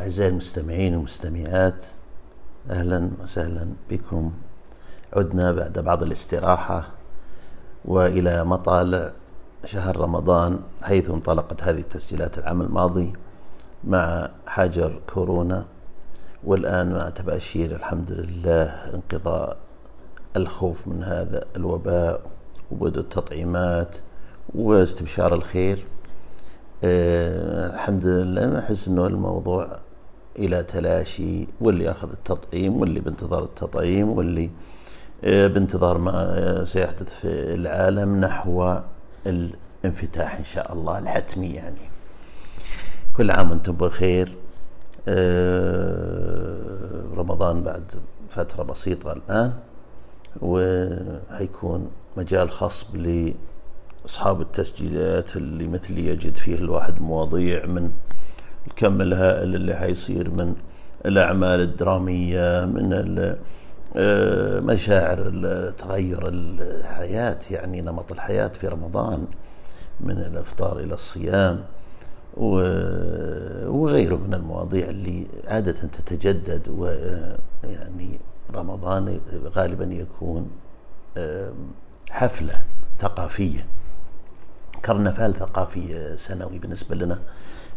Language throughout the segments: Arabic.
أعزائي المستمعين والمستمعات أهلا وسهلا بكم. عدنا بعد بعض الاستراحة وإلى مطالع شهر رمضان حيث انطلقت هذه التسجيلات العام الماضي مع حجر كورونا. والآن مع تباشير الحمد لله انقضاء الخوف من هذا الوباء وبدء التطعيمات واستبشار الخير. أه الحمد لله أحس أنه الموضوع إلى تلاشي واللي أخذ التطعيم واللي بانتظار التطعيم واللي أه بانتظار ما سيحدث في العالم نحو الانفتاح إن شاء الله الحتمي يعني. كل عام وأنتم بخير. أه رمضان بعد فترة بسيطة الآن وحيكون مجال خاص لأصحاب التسجيلات اللي مثلي يجد فيه الواحد مواضيع من الكم الهائل اللي حيصير من الأعمال الدرامية من مشاعر تغير الحياة يعني نمط الحياة في رمضان من الأفطار إلى الصيام وغيره من المواضيع اللي عادة تتجدد ويعني رمضان غالبا يكون حفلة ثقافية كرنفال ثقافي سنوي بالنسبة لنا.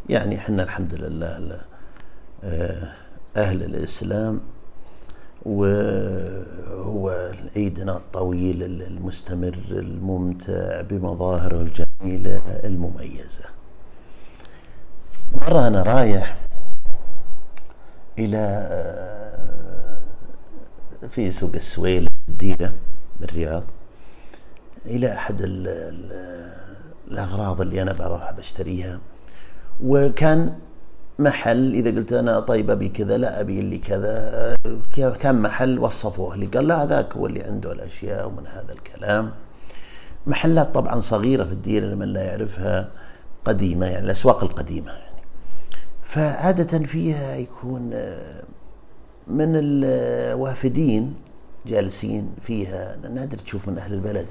يعني إحنا الحمد لله أهل الإسلام وهو عيدنا الطويل المستمر الممتع بمظاهره الجميلة المميزة. مرة أنا رايح إلى في سوق السويل الديرة بالرياض إلى أحد الأغراض اللي أنا بروح بشتريها. وكان محل إذا قلت أنا طيب أبي كذا لا أبي اللي كذا كان محل وصفوه. لي قال لا هذاك هو اللي عنده الأشياء ومن هذا الكلام. محلات طبعا صغيرة في الديره لمن لا يعرفها قديمة يعني الأسواق القديمة يعني. فعادة فيها يكون من الوافدين جالسين فيها نادر تشوف من أهل البلد.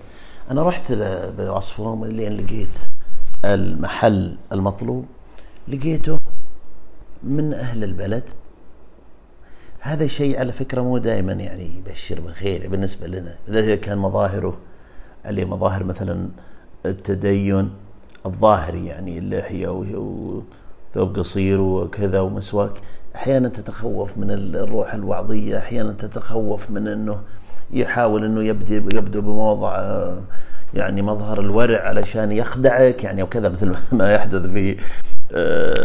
أنا رحت بوصفهم لين لقيت المحل المطلوب. لقيته من أهل البلد. هذا الشيء على فكرة مو دائما يعني يبشر بخير بالنسبة لنا. إذا كان مظاهره عليه مظاهر مثلا التدين الظاهري يعني اللحية وثوب قصير وكذا ومسواك أحيانا تتخوف من الروح الوعظية أحيانا تتخوف من أنه يحاول أنه يبدو, يبدو بموضع يعني مظهر الورع علشان يخدعك يعني وكذا مثل ما يحدث في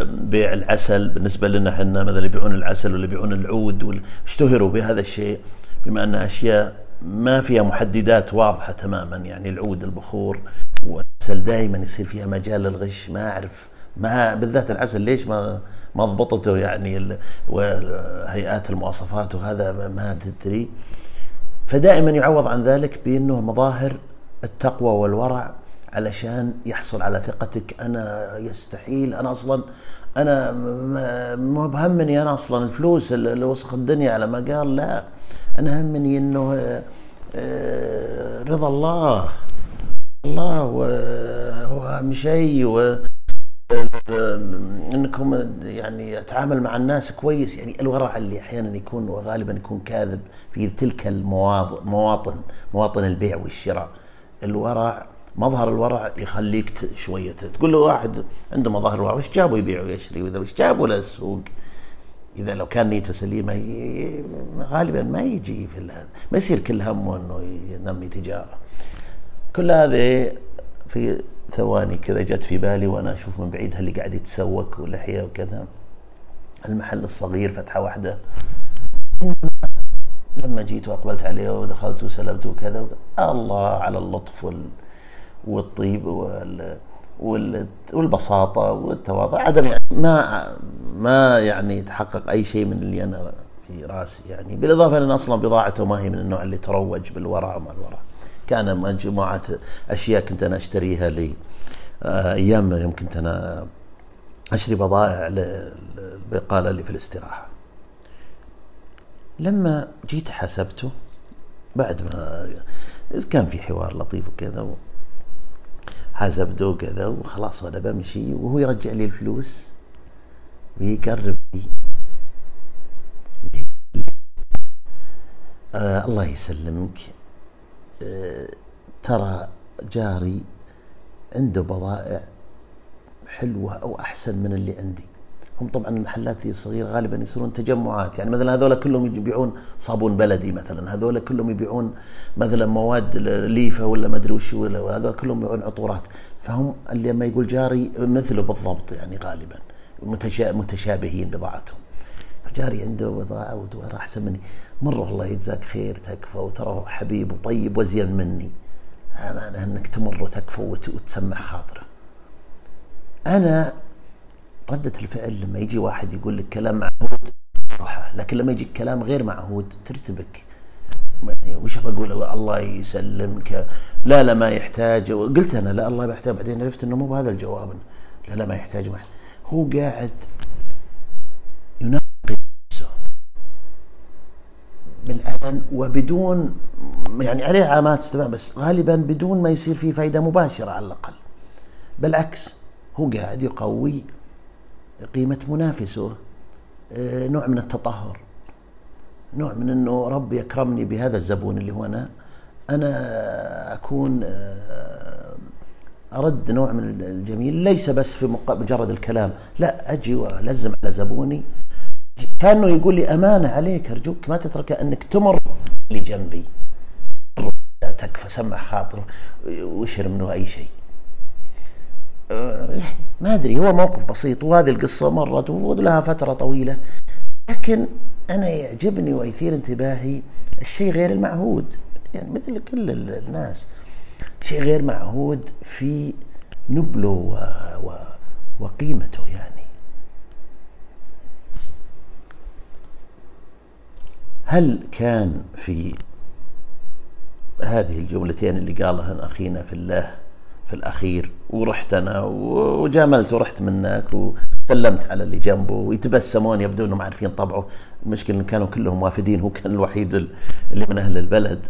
بيع العسل. بالنسبة لنا إحنا مثلا يبيعون العسل ولا يبيعون العود اشتهروا بهذا الشيء بما أنها أشياء ما فيها محددات واضحة تماما. يعني العود البخور والعسل دائما يصير فيها مجال للغش. ما أعرف ما بالذات العسل ليش ما ما ضبطته؟ يعني وهيئات المواصفات وهذا ما تدري. فدائما يعوض عن ذلك بأنه مظاهر التقوى والورع علشان يحصل على ثقتك. أنا يستحيل أنا أصلا أنا ما بهمني أنا أصلا الفلوس اللي وسخ الدنيا على ما قال لا. أنا همني إنه رضا الله. الله وهو اهم شيء و إنكم يعني أتعامل مع الناس كويس. يعني الورع اللي أحيانا يكون وغالبا يكون كاذب في تلك المواطن مواطن البيع والشراء. الورع مظهر الورع يخليك شوية تقول له واحد عنده مظاهر الورع وش جابه يبيع ويشتري واذا وش جابه للسوق إذا لو كان نيته سليمة غالبا ما يجي في هذا ما يصير كل همه إنه ينمي تجارة. كل هذه في ثواني كذا جت في بالي وأنا أشوف من بعيد اللي قاعد يتسوق ولحية وكذا. المحل الصغير فتحة واحدة. لما جيت وأقبلت عليه ودخلت وسلمت وكذا الله على اللطف وال والطيب وال والبساطة والتواضع. عدم يعني ما ما يعني يتحقق أي شيء من اللي أنا في رأسي يعني. بالإضافة أن أصلا بضاعته ما هي من النوع اللي تروج بالورع وما الورع كان مجموعة أشياء كنت أنا أشتريها لي أيام يوم كنت أنا أشتري بضائع للبقالة اللي في الاستراحة. لما جيت حسبته بعد ما كان في حوار لطيف وكذا حسبته كذا وخلاص وأنا بمشي وهو يرجع لي الفلوس ويقرب لي. آه الله يسلمك. آه ترى جاري عنده بضائع حلوة أو أحسن من اللي عندي. هم طبعا المحلات الصغيره غالبا يصيرون تجمعات. يعني مثلا هذول كلهم يبيعون صابون بلدي مثلا هذول كلهم يبيعون مثلا مواد ليفة ولا ما أدري وش ولا هذول كلهم يبيعون عطورات. فهم اللي لما يقول جاري مثله بالضبط يعني غالبا متشابهين بضاعتهم. فجاري عنده بضاعة وراح احسن مني مرة الله يجزاك خير تكفى وترى حبيب وطيب وزين مني. امانه إنك تمر وتكفى وتسمع خاطره. أنا ردة الفعل لما يجي واحد يقول لك كلام معهود لكن لما يجي كلام غير معهود ترتبك. يعني وش بقول الله يسلمك. لا لا ما يحتاج. قلت أنا لا الله ما يحتاج. بعدين عرفت إنه مو بهذا الجواب. لا لا ما يحتاج ما هو قاعد يناقض نفسه. بالعلن وبدون يعني عليه علامات استفهام بس غالبا بدون ما يصير فيه فائده مباشرة على الأقل. بالعكس هو قاعد يقوي قيمة منافسه آه، نوع من التطهر نوع من إنه رب يكرمني بهذا الزبون اللي هو أنا أنا أكون آه، أرد نوع من الجميل ليس بس في مجرد الكلام لا أجي وألزم على زبوني كأنه يقول لي أمانة عليك أرجوك ما تترك أنك تمر اللي جنبي تكفى سمع خاطر واشر منه أي شيء. ما أدري هو موقف بسيط وهذه القصة مرت ولها فترة طويلة. لكن أنا يعجبني ويثير انتباهي الشيء غير المعهود. يعني مثل كل الناس شيء غير معهود في نبله و... و... وقيمته يعني. هل كان في هذه الجملتين اللي قالها أخينا في الله في الأخير ورحت أنا وجاملت ورحت منك وسلمت على اللي جنبه ويتبسمون يبدو انهم عارفين طبعه. المشكلة إن كانوا كلهم وافدين هو كان الوحيد اللي من أهل البلد.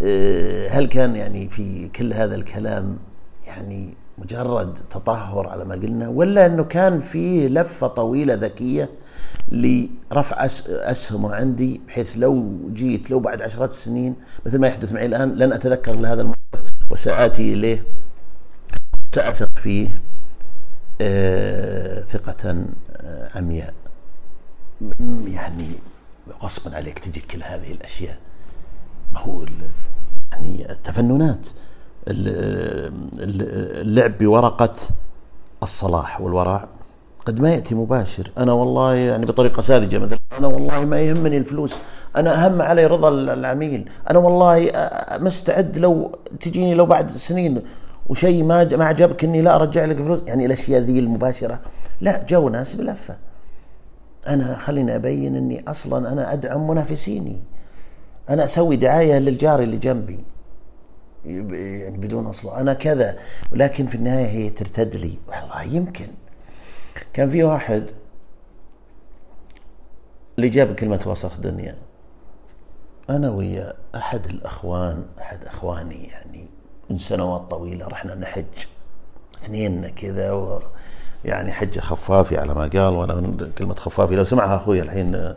إيه، هل كان يعني في كل هذا الكلام يعني مجرد تطهر على ما قلنا ولا إنه كان في لفة طويلة ذكية لرفع أسهمه عندي بحيث لو جيت لو بعد عشرات السنين مثل ما يحدث معي الآن لن أتذكر إلا هذا الموقف وسآتي إليه. سأثق فيه آه، ثقة آه، عمياء. يعني غصبا عليك تجي كل هذه الأشياء. ما هو يعني التفننات. اللعب بورقة الصلاح والورع قد ما يأتي مباشر. أنا والله يعني بطريقة ساذجة مثلا أنا والله ما يهمني الفلوس. أنا أهم علي رضا العميل. أنا والله آه، مستعد لو تجيني لو بعد سنين وشيء ما ما عجبك إني لا أرجع لك فلوس؟ يعني الأشياء ذي المباشرة. لا جو ناس بلفة. أنا خليني أبين إني أصلا أنا أدعم منافسيني. أنا أسوي دعاية للجار اللي جنبي. يعني بدون أصلا. أنا كذا ولكن في النهاية هي ترتد لي. والله يمكن. كان في واحد اللي جاب كلمة وسخ دنيا. أنا ويا أحد الأخوان أحد أخواني يعني. من سنوات طويلة رحنا نحج اثنين كذا و يعني حجة خفافي على ما قال وأنا كلمة خفافي لو سمعها أخوي الحين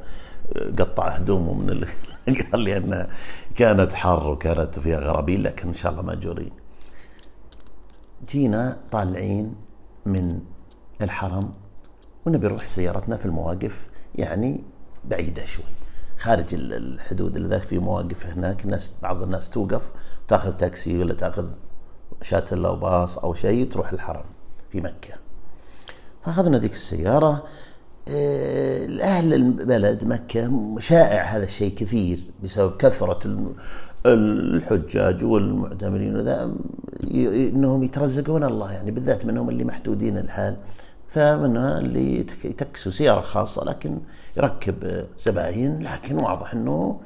قطع هدومه من اللي قال لي أنها كانت حر وكانت فيها غرابيل لكن إن شاء الله مأجورين. جينا طالعين من الحرم ونبي نروح سيارتنا في المواقف يعني بعيدة شوي خارج الحدود اللي ذاك في مواقف هناك الناس بعض الناس توقف تاخذ تاكسي ولا تاخذ شاتل أو باص أو شيء تروح الحرم في مكة. فأخذنا ذيك السيارة آه، أهل البلد مكة شائع هذا الشيء كثير بسبب كثرة الحجاج والمعتمرين وذا إنهم يترزقون الله يعني بالذات منهم اللي محدودين الحال. فمنها اللي يتكسوا سيارة خاصة لكن يركب زباين لكن واضح إنه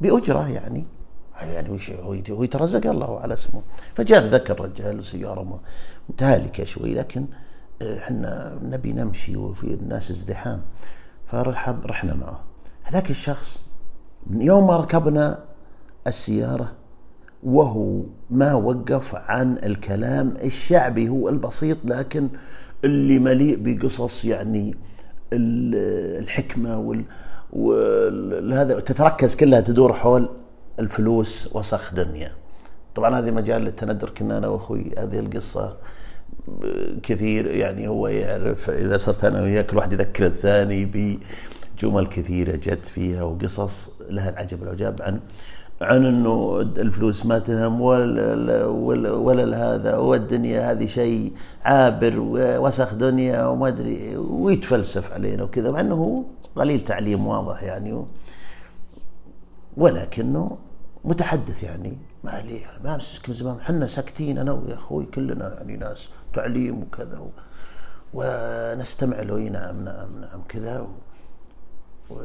بأجرة يعني. يعني وش هو يترزق الله على اسمه. فجاء ذاك الرجال سيارة متهالكة شوي لكن آه، إحنا نبي نمشي وفي الناس ازدحام. فرحب رحنا معه. هذاك الشخص من يوم ما ركبنا السيارة وهو ما وقف عن الكلام الشعبي هو البسيط لكن اللي مليء بقصص يعني الحكمة وال وهذا تتركز كلها تدور حول الفلوس وسخ دنيا طبعا هذه مجال للتندر كنا أنا وأخوي هذه القصة كثير يعني هو يعرف إذا صرت أنا وياك الواحد يذكر الثاني بجمل كثيرة جت فيها وقصص لها العجب والعجاب عن عن إنه الفلوس ما تهم ولا ولا, ولا هذا والدنيا هذه شيء عابر وسخ دنيا وما أدري ويتفلسف علينا وكذا مع إنه قليل تعليم واضح يعني. ولكنه متحدث يعني. ما عليه ما أمسك من زمان. إحنا ساكتين أنا ويا أخوي كلنا يعني ناس تعليم وكذا و... ونستمع له. نعم نعم نعم. كذا و...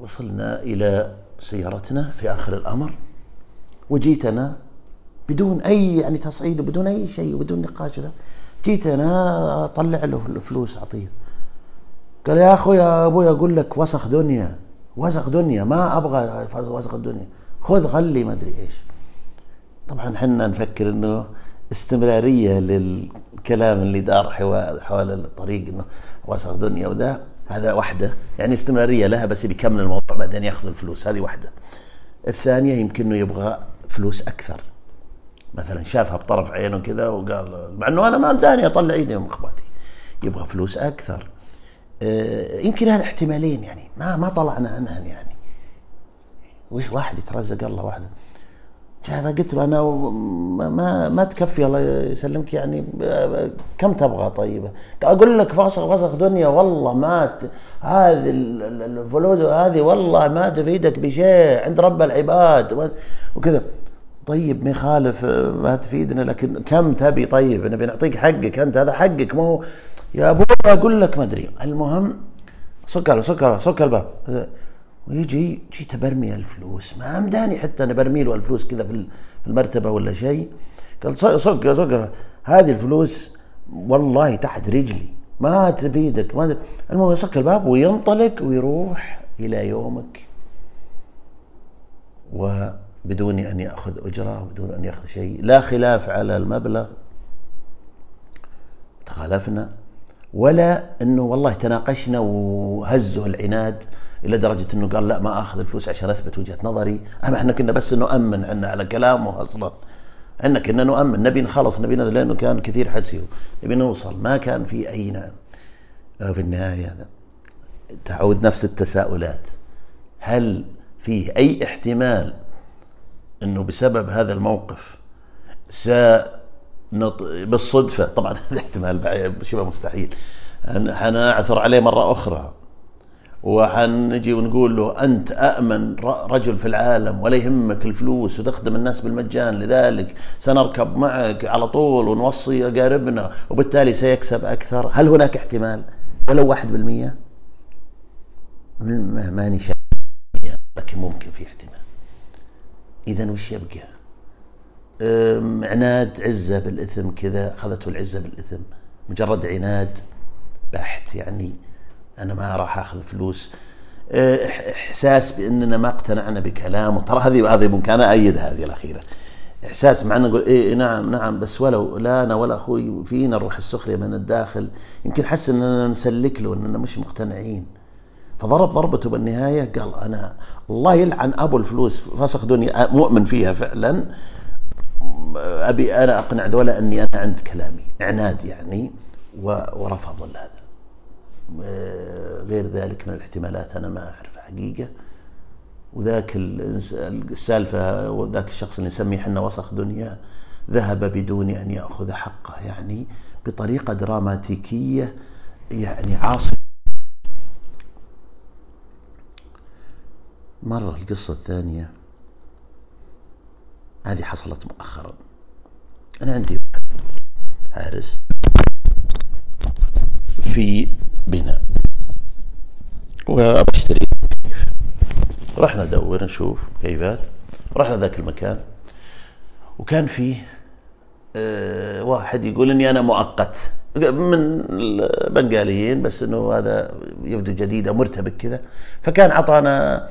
وصلنا إلى سيارتنا في آخر الأمر. وجيت أنا بدون أي يعني تصعيد وبدون أي شيء وبدون نقاش. جيت أنا اطلع له الفلوس اعطيه قال يا أخوي يا أبوي أقول لك وسخ دنيا. وسخ دنيا ما أبغى وسخ الدنيا. خذ خلي ما أدري إيش. طبعا حنا نفكر إنه استمرارية للكلام اللي دار حول الطريق إنه وسخ دنيا وذا. هذا واحدة يعني استمرارية لها بس بيكمل الموضوع بعدين يأخذ الفلوس. هذه واحدة الثانية يمكن إنه يبغى فلوس أكثر. مثلا شافها بطرف عينه كذا وقال مع إنه أنا ما اداني أطلع إيدي من مخباتي. يبغى فلوس أكثر. آه، يمكن هالاحتمالين يعني. ما ما طلعنا عنها يعني. واحد يترزق؟ الله واحدة قلت له أنا ما ما تكفي الله يسلمك يعني. كم تبغى طيب أقول لك فاسخ فاسخ دنيا والله ما هذه الفلوس هذه والله ما تفيدك بشيء عند رب العباد. وكذا. طيب ما يخالف ما تفيدنا لكن كم تبي طيب؟ نبي نعطيك حقك أنت هذا حقك ما هو يا أبوي أقول لك ما أدري. المهم سكر سكر سكر الباب. ويجي جيت برمي الفلوس. ما مداني حتى أنا برمي له الفلوس كذا في المرتبة ولا شيء. قال صق صق هذه الفلوس والله تحت رجلي. ما تفيدك ما المهم يسكر الباب وينطلق ويروح إلى يومك. وبدون أن يأخذ أجرة وبدون أن يأخذ شيء لا خلاف على المبلغ. تخالفنا. ولا إنه والله تناقشنا وهزه العناد إلى درجة إنه قال لا ما آخذ الفلوس عشان أثبت وجهة نظري. أما إحنا كنا بس نؤمن عنا على كلامه أصلا. إحنا كنا نؤمن نبي نخلص نبي لأنه كان كثير حدسي نبي نوصل ما كان في أي نعم. في النهاية هذا. تعود نفس التساؤلات. هل فيه أي احتمال إنه بسبب هذا الموقف س بالصدفة. طبعا هذا احتمال شبه مستحيل. حنعثر عليه مرة أخرى. وحنجي ونقول له أنت أأمن رجل في العالم ولا يهمك الفلوس وتخدم الناس بالمجان. لذلك سنركب معك على طول ونوصي أقاربنا وبالتالي سيكسب أكثر. هل هناك احتمال؟ ولو واحد بالمية؟ ماني شايف. لكن ممكن في احتمال. إذا وش يبقى؟ عناد عزة بالإثم كذا أخذته العزة بالإثم. مجرد عناد بحت يعني أنا ما راح أخذ فلوس. آه، إحساس بأننا ما اقتنعنا بكلامه. ترى هذه هذه ممكن أنا أيد هذه الأخيرة. إحساس مع نقول إيه نعم نعم بس ولو لا أنا ولا أخوي فينا روح السخرية من الداخل. يمكن حس أننا نسلك له أننا مش مقتنعين. فضرب ضربته بالنهاية قال أنا الله يلعن أبو الفلوس فسخ دنيا مؤمن فيها فعلا. أبي أنا أقنع ذولا أني أنا عند كلامي عناد يعني ورفض هذا. غير ذلك من الاحتمالات أنا ما أعرف حقيقة. وذاك السالفة وذاك الشخص اللي نسميه حنا وسخ دنيا ذهب بدون أن يأخذ حقه يعني بطريقة دراماتيكية يعني عاصمة مرة القصة الثانية هذه حصلت مؤخرا. أنا عندي حارس في بناء. وبشتري رحنا ندور نشوف كيفات. رحنا ذاك المكان. وكان فيه آه واحد يقول إني أنا مؤقت. من البنغاليين بس إنه هذا يبدو جديد أو مرتبك كذا. فكان عطانا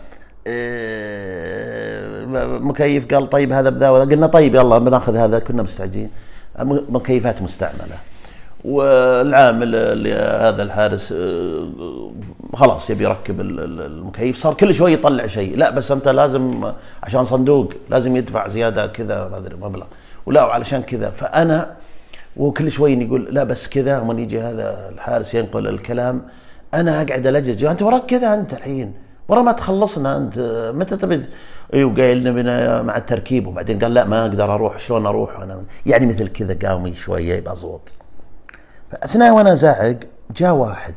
آه مكيف قال طيب هذا بذا قلنا طيب يلا بناخذ هذا كنا مستعجلين. مكيفات مستعملة. والعامل اللي هذا الحارس آه، خلاص يبي يركب المكيف. صار كل شوي يطلع شيء. لا بس أنت لازم عشان صندوق لازم يدفع زيادة كذا ما أدري مبلغ. ولا وعلشان كذا. فأنا وكل شوي يقول لا بس كذا ومن يجي هذا الحارس ينقل الكلام أنا أقعد ألجج. أنت وراك كذا أنت الحين. ورا ما تخلصنا انت متى تبي أيوه لنا مع التركيب وبعدين قال لا ما أقدر أروح شلون أروح؟ وأنا يعني مثل كذا قام شوية يبقى زوط فأثناء وأنا زاعق جاء واحد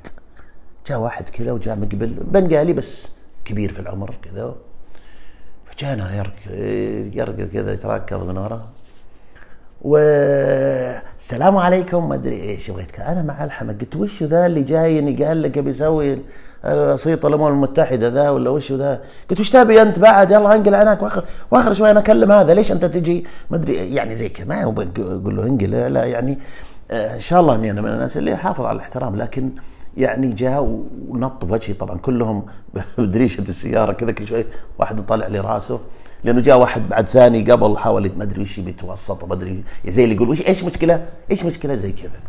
جاء واحد كذا وجاء مقبل بنغالي بس كبير في العمر كذا. فجانا يركض يركض كذا يتركض من ورا. والسلام عليكم ما أدري إيش بغيت أنا مع الحمد قلت وش ذا اللي جاي قال لك بيسوي صيت الامم المتحدة ذا ولا وش ذا. قلت وش تبي أنت بعد؟ يلا أنقل عنك واخر وآخر شوي أنا أكلم هذا. ليش أنت تجي؟ ما أدري. يعني زي كذا. ما أقول له أنقل. لا يعني آه، إن شاء الله إني أنا من الناس اللي احافظ على الاحترام. لكن يعني جاء ونط بوجهي طبعا كلهم بدريشة السيارة كذا كل شوي واحد طالع لي راسه. لأنه جاء واحد بعد ثاني قبل حاول ما أدري وش بيتوسط ما أدري. زي اللي يقول وش إيش مشكلة؟ إيش مشكلة؟ زي كذا.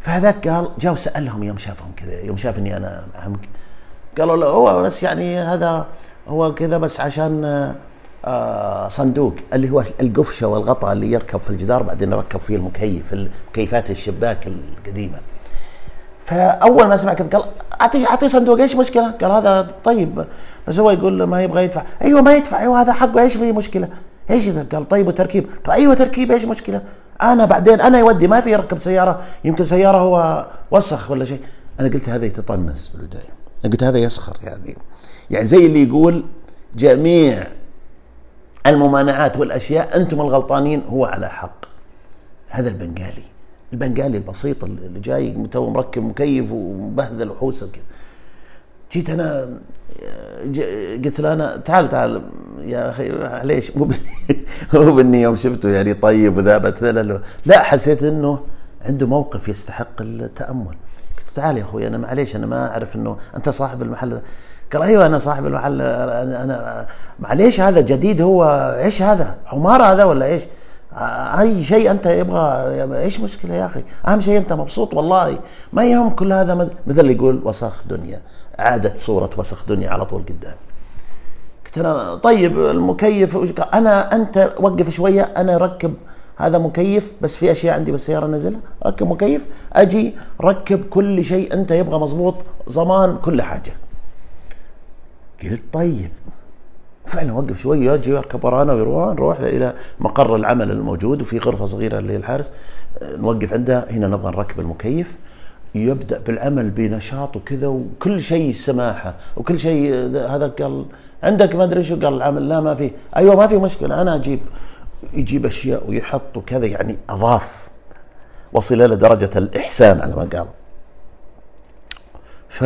فهذاك قال جاء وسألهم يوم شافهم كذا. يوم شاف إني أنا معهم قالوا له هو بس يعني هذا هو كذا بس عشان آه صندوق اللي هو القفشة والغطاء اللي يركب في الجدار بعدين يركب فيه المكيف المكيفات الشباك القديمة. فأول ما سمع كذا قال اعطيه اعطيه صندوق إيش مشكلة؟ قال هذا طيب. بس هو يقول ما يبغى يدفع. أيوه ما يدفع. أيوه هذا حقه. إيش فيه مشكلة؟ إيش اذا قال طيب وتركيب. قال أيوه تركيب. إيش مشكلة؟ أنا بعدين أنا يودي ما في يركب سيارة. يمكن سيارة هو وسخ ولا شيء. أنا قلت هذا يتطنس بالبداية. قلت هذا يسخر يعني. يعني زي اللي يقول جميع الممانعات والأشياء أنتم الغلطانين هو على حق. هذا البنغالي. البنغالي البسيط اللي جاي تو مركب مكيف ومبهذل وحوسه كذا جيت أنا قلت له أنا تعال تعال يا أخي ليش؟ مو مو بإني يوم شفته يعني طيب وذا له لا حسيت إنه عنده موقف يستحق التأمل. تعال يا أخوي أنا معليش أنا ما أعرف إنه أنت صاحب المحل. قال أيوه أنا صاحب المحل أنا, معليش هذا جديد هو إيش هذا؟ حمار هذا ولا إيش؟ أي شيء أنت يبغى إيش مشكلة يا أخي؟ أهم شيء أنت مبسوط والله. ما يهم كل هذا مثل اللي يقول وسخ دنيا. عادت صورة وسخ دنيا على طول قدام. قلت أنا طيب المكيف أنا أنت وقف شوية أنا ركب هذا مكيف بس في أشياء عندي بالسيارة نزلها ركب مكيف أجي ركب كل شيء أنت يبغى مضبوط ضمان كل حاجة. قلت طيب. فعلا وقف شوية يجي يركب ورانا ويروح نروح إلى مقر العمل الموجود وفي غرفة صغيرة اللي الحارس نوقف عندها هنا نبغى نركب المكيف. يبدأ بالعمل بنشاط وكذا وكل شيء سماحة وكل شيء هذا قال عندك ما أدري شو؟ قال العمل لا ما في. أيوه ما في مشكلة أنا أجيب. يجيب أشياء ويحط وكذا يعني أضاف وصل إلى درجه الإحسان على ما قال. ف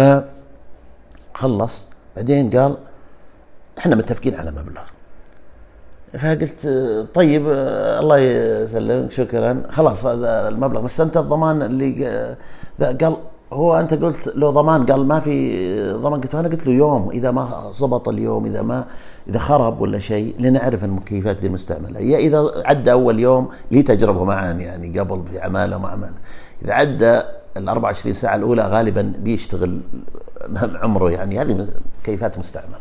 خلص بعدين قال إحنا متفقين على مبلغ. فقلت طيب الله يسلمك شكرا. خلاص هذا المبلغ. بس أنت الضمان اللي قال هو أنت قلت له ضمان قال ما في ضمان. قلت أنا قلت له يوم إذا ما ضبط اليوم إذا ما إذا خرب ولا شيء لنعرف المكيفات دي المستعمله يا إذا عدى أول يوم لي تجربه معان يعني قبل في عماله ومعامله إذا عدى ال 24 ساعة الأولى غالبا بيشتغل عمره يعني هذه كيفات مستعملة.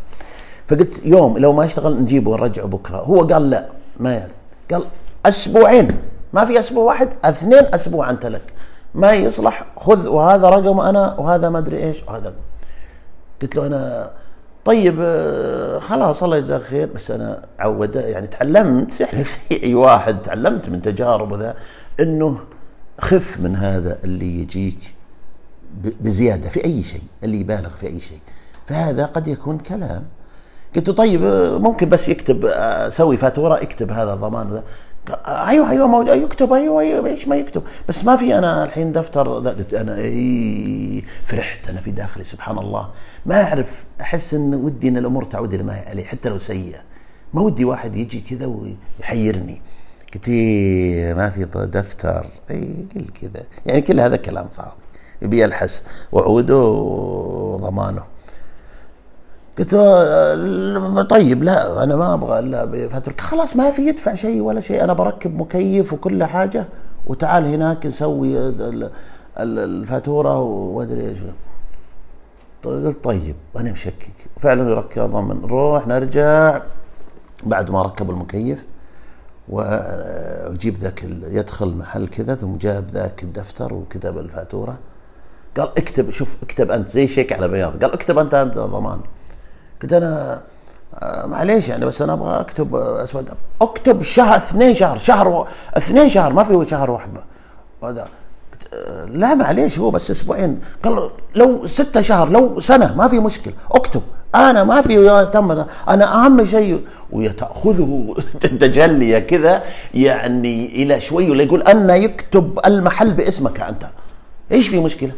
فقلت يوم لو ما اشتغل نجيبه ونرجعه بكرة. هو قال لا ما يعني قال أسبوعين. ما في أسبوع واحد اثنين أسبوع انت لك ما يصلح خذ وهذا رقم أنا وهذا ما أدري إيش وهذا. قلت له أنا طيب آه، خلاص الله يجزاك خير بس أنا عود يعني تعلمت يعني أي واحد تعلمت من تجارب وذا إنه خف من هذا اللي يجيك بزيادة في أي شيء اللي يبالغ في أي شيء. فهذا قد يكون كلام. قلت له طيب ممكن بس يكتب سوي فاتورة اكتب هذا الضمان ذا أيوه أيوه موجود. يكتب أيوه أيوه إيش ما يكتب. بس ما في أنا الحين دفتر أنا اي فرحت. أنا في داخلي سبحان الله ما أعرف أحس إن ودي إن الأمور تعود إلى ما هي عليه حتى لو سيئة. ما ودي واحد يجي كذا ويحيرني. قلت إيه ما في دفتر. اي كل كذا. يعني كل هذا كلام فاضي. يبي يلحس وعوده وضمانه. قلت له طيب لا أنا ما أبغى إلا بفترة. خلاص ما في يدفع شيء ولا شيء أنا بركب مكيف وكل حاجة وتعال هناك نسوي الفاتورة وادري إيش. قلت طيب أنا مشكك. فعلا يركب ضمن. نروح نرجع. بعد ما ركب المكيف وجيب ذاك يدخل محل كذا ثم جاب ذاك الدفتر وكتب الفاتورة. قال اكتب شوف اكتب أنت زي شيك على بياض. قال اكتب أنت أنت ضمان. قلت أنا آه، معليش يعني بس أنا أبغى أكتب أسود. أكتب شهر اثنين شهر شهر و... اثنين شهر ما في شهر واحد هذا آه، لا معليش هو بس أسبوعين. قال لو ستة شهر لو سنة ما في مشكلة. أكتب. أنا ما في تم أنا أهم شيء ويتأخذه تجلي كذا يعني إلى شوي ولا يقول أن يكتب المحل باسمك أنت. إيش في مشكلة؟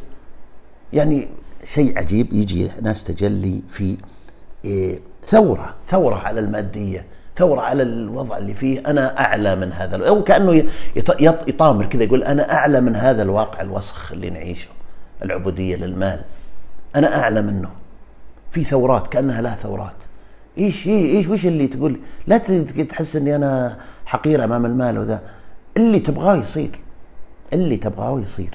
يعني شيء عجيب يجي ناس تجلي في إيه ثورة ثورة على المادية ثورة على الوضع اللي فيه. أنا أعلى من هذا أو كأنه يطامر كذا يقول أنا أعلى من هذا الواقع الوسخ اللي نعيشه العبودية للمال. أنا أعلى منه. في ثورات كأنها لا ثورات. إيش إيش وش اللي تقول؟ لا تحس إني أنا حقير أمام المال وذا. اللي تبغاه يصير. اللي تبغاه يصير.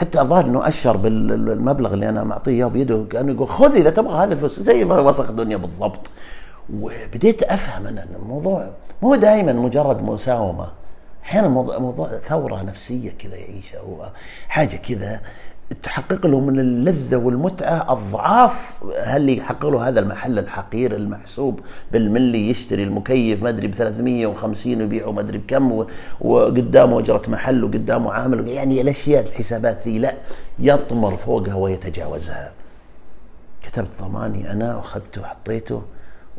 حتى الظاهر إنه أشر بالمبلغ اللي أنا معطيه إياه بيده كأنه يقول خذ إذا تبغى هذه الفلوس زي ما وسخ الدنيا بالضبط. وبديت أفهم ان الموضوع مو دائما مجرد مساومة. أحيانا موضوع ثورة نفسية كذا يعيشها هو حاجة كذا. تحقق له من اللذة والمتعة أضعاف اللي يحقق له هذا المحل الحقير المحسوب بالملي يشتري المكيف ما أدري ب 350 ويبيعه ما أدري بكم وقدامه أجرة محل وقدامه عامل يعني الأشياء الحسابات ذي لا يطمر فوقها ويتجاوزها. كتبت ضماني أنا وأخذته وحطيته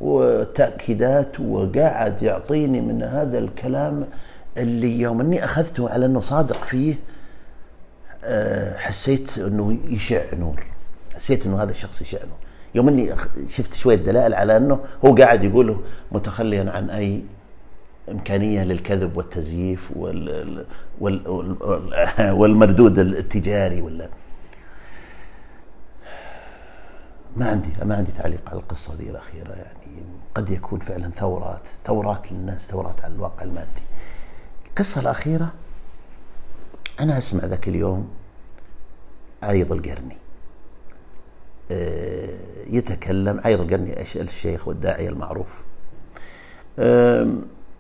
وتأكيدات وقاعد يعطيني من هذا الكلام اللي يوم أني أخذته على أنه صادق فيه حسيت إنه يشع نور. حسيت إنه هذا الشخص يشع نور. يوم إني شفت شوية دلائل على إنه هو قاعد يقول متخليا عن أي إمكانية للكذب والتزييف وال وال والمردود التجاري ولا. ما عندي ما عندي تعليق على القصة دي الأخيرة يعني. قد يكون فعلا ثورات ثورات للناس ثورات على الواقع المادي. القصة الأخيرة أنا أسمع ذاك اليوم عيض القرني. آه، يتكلم عيض القرني الشيخ والداعية المعروف.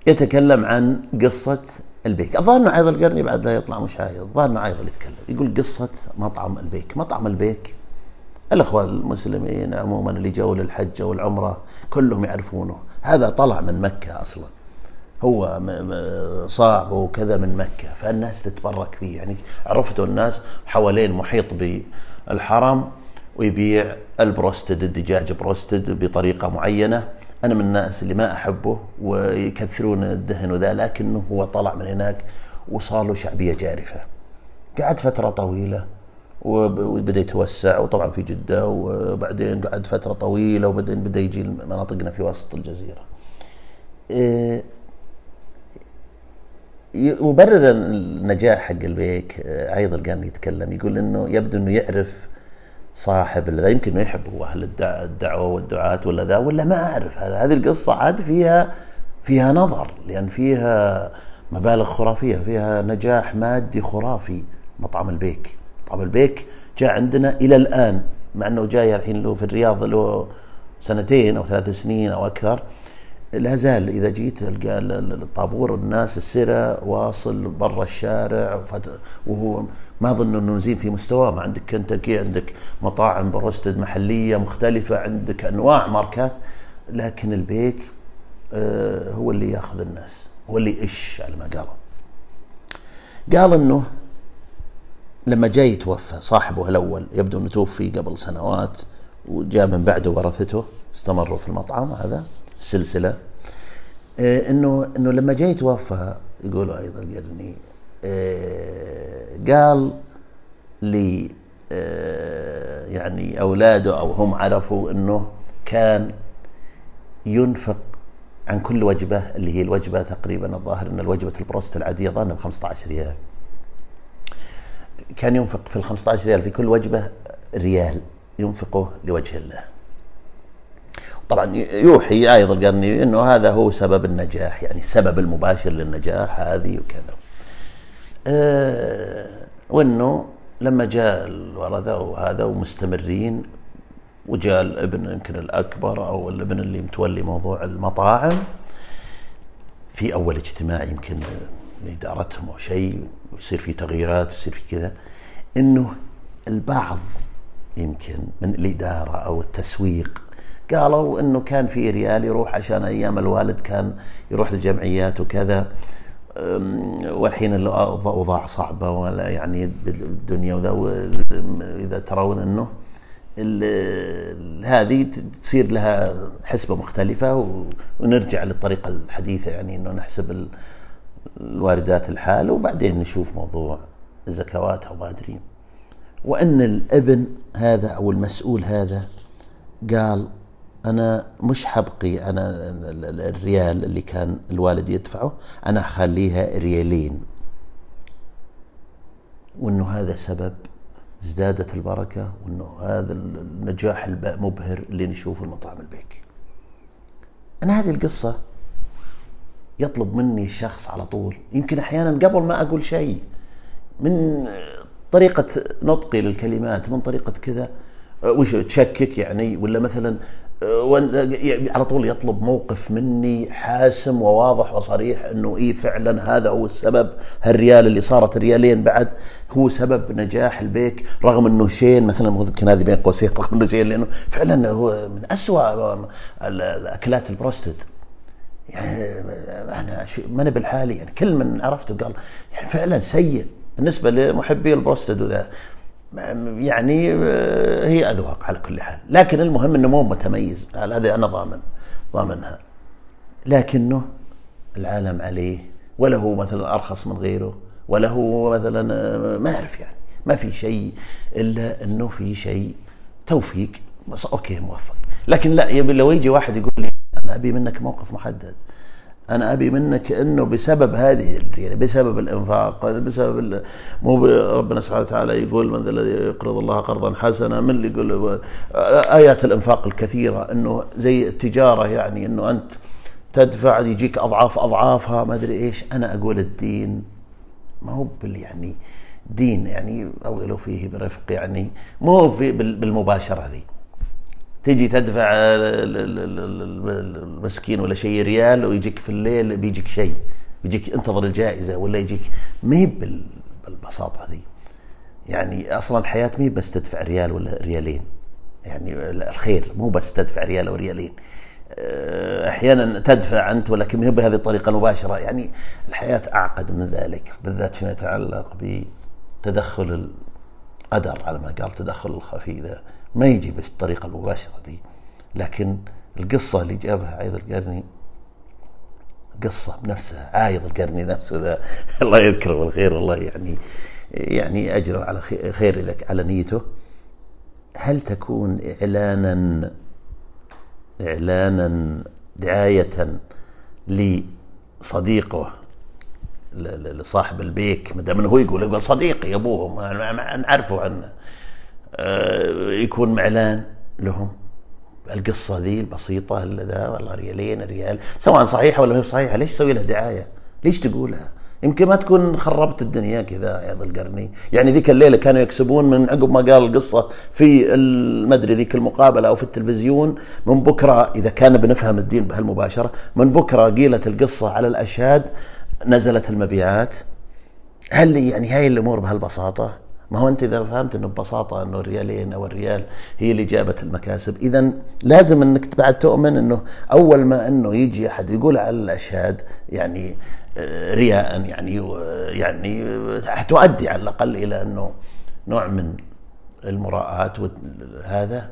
يتكلم عن قصة البيك. الظاهر إنه عيض القرني بعد لا يطلع مش عايض. الظاهر إنه عايض اللي يتكلم. يقول قصة مطعم البيك. مطعم البيك الاخوة المسلمين عموما اللي جو للحج والعمرة كلهم يعرفونه. هذا طلع من مكة أصلا. هو صعب وكذا من مكة فالناس تتبرك فيه. يعني عرفتوا الناس حوالين محيط بالحرم ويبيع البروستد الدجاج بروستد بطريقة معينة. أنا من الناس اللي ما أحبه ويكثرون الدهن وذا لكنه هو طلع من هناك وصار له شعبية جارفة. قعد فترة طويلة وبدأ يتوسع وطبعا في جدة وبعدين قعد فترة طويلة وبعدين بدأ يجي مناطقنا في وسط الجزيرة. إيه، مبرر النجاح حق البيك آه، أيضا كان يتكلم يقول إنه يبدو إنه يعرف صاحب ذا يمكن ما يحب هو أهل الدعوة والدعاة ولا ذا ولا ما أعرف. هذه القصة عاد فيها فيها نظر لأن فيها مبالغ خرافية فيها نجاح مادي خرافي مطعم البيك. مطعم البيك جاء عندنا إلى الآن مع إنه جاي الحين له في الرياض له سنتين أو ثلاث سنين أو أكثر. لا زال إذا جيت تلقى الطابور الناس السرة واصل برا الشارع وهو ما اظن إنه نزين في مستواه. ما عندك كنتاكي عندك مطاعم بروستد محلية مختلفة عندك أنواع ماركات لكن البيك آه، هو اللي ياخذ الناس هو اللي يش على ما قالوا قال إنه لما جاي يتوفى صاحبه الأول يبدو إنه توفي قبل سنوات وجاء من بعده ورثته استمروا في المطعم هذا. السلسله آه، إنه إنه لما جاي يتوفى يقولوا أيضا القرني آه، قال لي آه، يعني أولاده أو هم عرفوا إنه كان ينفق عن كل وجبة اللي هي الوجبة تقريبا الظاهر إن الوجبة البروستد العادية أظن ب 15 ريال. كان ينفق في ال 15 ريال في كل وجبة ريال ينفقه لوجه الله. طبعا يوحي أيضا القرني إنه هذا هو سبب النجاح يعني السبب المباشر للنجاح هذه وكذا. أه وإنه لما جاء الورثة وهذا ومستمرين وجاء الابن يمكن الأكبر أو الابن اللي متولي موضوع المطاعم في أول اجتماع يمكن لإدارتهم أو شيء ويصير في تغييرات ويصير في كذا إنه البعض يمكن من الإدارة أو التسويق قالوا إنه كان في ريال يروح عشان أيام الوالد كان يروح للجمعيات وكذا. والحين الاوضاع صعبة ولا يعني الدنيا وذا اذا ترون إنه هذه تصير لها حسبة مختلفة ونرجع للطريقة الحديثة يعني إنه نحسب الواردات الحال وبعدين نشوف موضوع الزكوات أو ما أدري. وإن الابن هذا أو المسؤول هذا قال أنا مش حبقي أنا الريال اللي كان الوالد يدفعه أنا أخليها ريالين. وإنه هذا سبب ازدادت البركة وإنه هذا النجاح المبهر اللي نشوفه المطاعم البيك أنا هذه القصة يطلب مني الشخص على طول. يمكن أحيانا قبل ما أقول شيء من طريقة نطقي للكلمات من طريقة كذا وش تشكك يعني؟ ولا مثلا يعني على طول يطلب موقف مني حاسم وواضح وصريح إنه إي فعلا هذا هو السبب. هالريال اللي صارت ريالين بعد هو سبب نجاح البيك رغم إنه شين مثلا ممكن هذه بين قوسين رغم إنه شين لأنه فعلا هو من اسوء الأكلات البروستد. يعني أنا ما أنا بالحالي يعني كل من عرفته قال يعني فعلا سيء بالنسبة لمحبي البروستد وذا. يعني آه، هي أذواق على كل حال. لكن المهم إنه مو متميز. هذا أنا ضامن ضامنها. لكنه العالم عليه. ولا هو مثلا أرخص من غيره. ولا هو مثلا آه، ما اعرف يعني. ما في شيء إلا إنه في شيء توفيق. بس أوكي موفق. لكن لا لو يجي واحد يقول لي أنا أبي منك موقف محدد. أنا أبي منك إنه بسبب هذه يعني بسبب الإنفاق بسبب مو ربنا سبحانه وتعالى يقول من الذي يقرض الله قرضا حسنا من اللي يقول آيات الإنفاق الكثيرة إنه زي التجارة يعني إنه أنت تدفع يجيك أضعاف أضعافها ما أدري إيش. أنا أقول الدين ما هو يعني دين يعني اولوا فيه برفق يعني مو في بالمباشرة ذي. تجي تدفع المسكين ولا شيء ريال ويجيك في الليل بيجيك شيء. بيجيك انتظر الجائزة ولا يجيك. ما هي بالبساطة هذه. يعني أصلا الحياة ما بس تدفع ريال ولا ريالين. يعني الخير مو بس تدفع ريال أو ريالين. أه، أحيانا تدفع أنت ولكن ما بهذه الطريقة المباشرة. يعني الحياة أعقد من ذلك بالذات فيما يتعلق بتدخل القدر على ما قال تدخل الخفي ذا ما يجي بالطريقة المباشرة دي. لكن القصة اللي جابها عايض القرني قصة بنفسها عايض القرني نفسه ذا الله يذكره بالخير والله يعني يعني أجره على خير إذا على نيته. هل تكون إعلانا إعلانا دعاية لصديقه لصاحب البيك؟ ما دام هو يقول يقول صديقي أبوه ما نعرفه عنه. يكون معلان لهم. القصة ذي البسيطة ذا والله ريالين ريال. سواء صحيحة ولا ما صحيحة ليش تسوي لها دعاية؟ ليش تقولها؟ يمكن ما تكون خربت الدنيا كذا يا ذا القرني يعني ذيك الليلة كانوا يكسبون من عقب ما قال القصة في ما أدري ذيك المقابلة أو في التلفزيون من بكرة إذا كان بنفهم الدين بهالمباشرة من بكرة قيلت القصة على الأشهاد نزلت المبيعات. هل يعني هاي الأمور بهالبساطة؟ ما هو أنت إذا فهمت إنه ببساطة إنه الريالين أو الريال هي اللي جابت المكاسب اذا لازم إنك بعد تؤمن إنه أول ما إنه يجي أحد يقول على الأشهاد يعني آه، رياء يعني يعني تؤدي على الأقل إلى إنه نوع من المراءات وهذا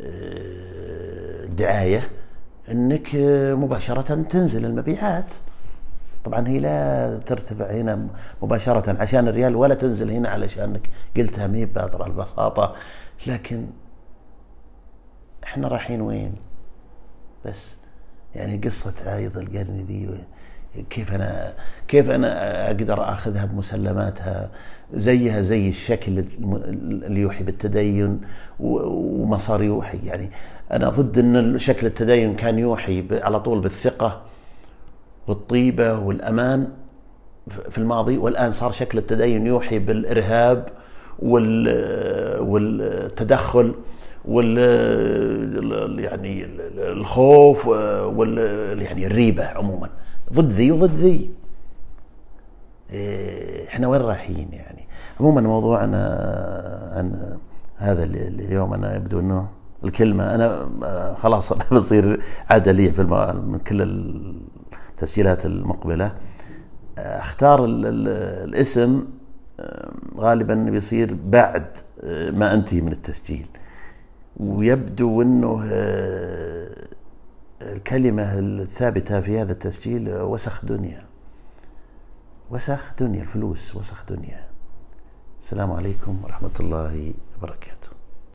آه، دعاية إنك مباشرة تنزل المبيعات. طبعا هي لا ترتفع هنا مباشرة عشان الريال ولا تنزل هنا علشانك قلتها مي بأطر البساطة. لكن إحنا رايحين وين؟ بس يعني قصة عايض القرن دي كيف أنا كيف أنا أقدر آخذها بمسلماتها؟ زيها زي الشكل اللي يوحي بالتدين ومسار يوحي. يعني أنا ضد إن شكل التدين كان يوحي على طول بالثقة. والطيبة والأمان في الماضي والآن صار شكل التدين يوحي بالإرهاب والتدخل وال يعني الخوف وال يعني الريبة عموما. ضد ذي وضد ذي. إيه، إحنا وين رايحين يعني؟ عموما موضوعنا عن هذا اليوم أنا يبدو إنه الكلمة أنا آه، خلاص بصير عادة لي في كل التسجيلات المقبلة. آه، أختار الاسم آه، غالبا بيصير بعد ما انتهي من التسجيل. ويبدو إنه الكلمة الثابتة في هذا التسجيل وسخ دنيا. وسخ دنيا الفلوس وسخ دنيا. السلام عليكم ورحمة الله وبركاته.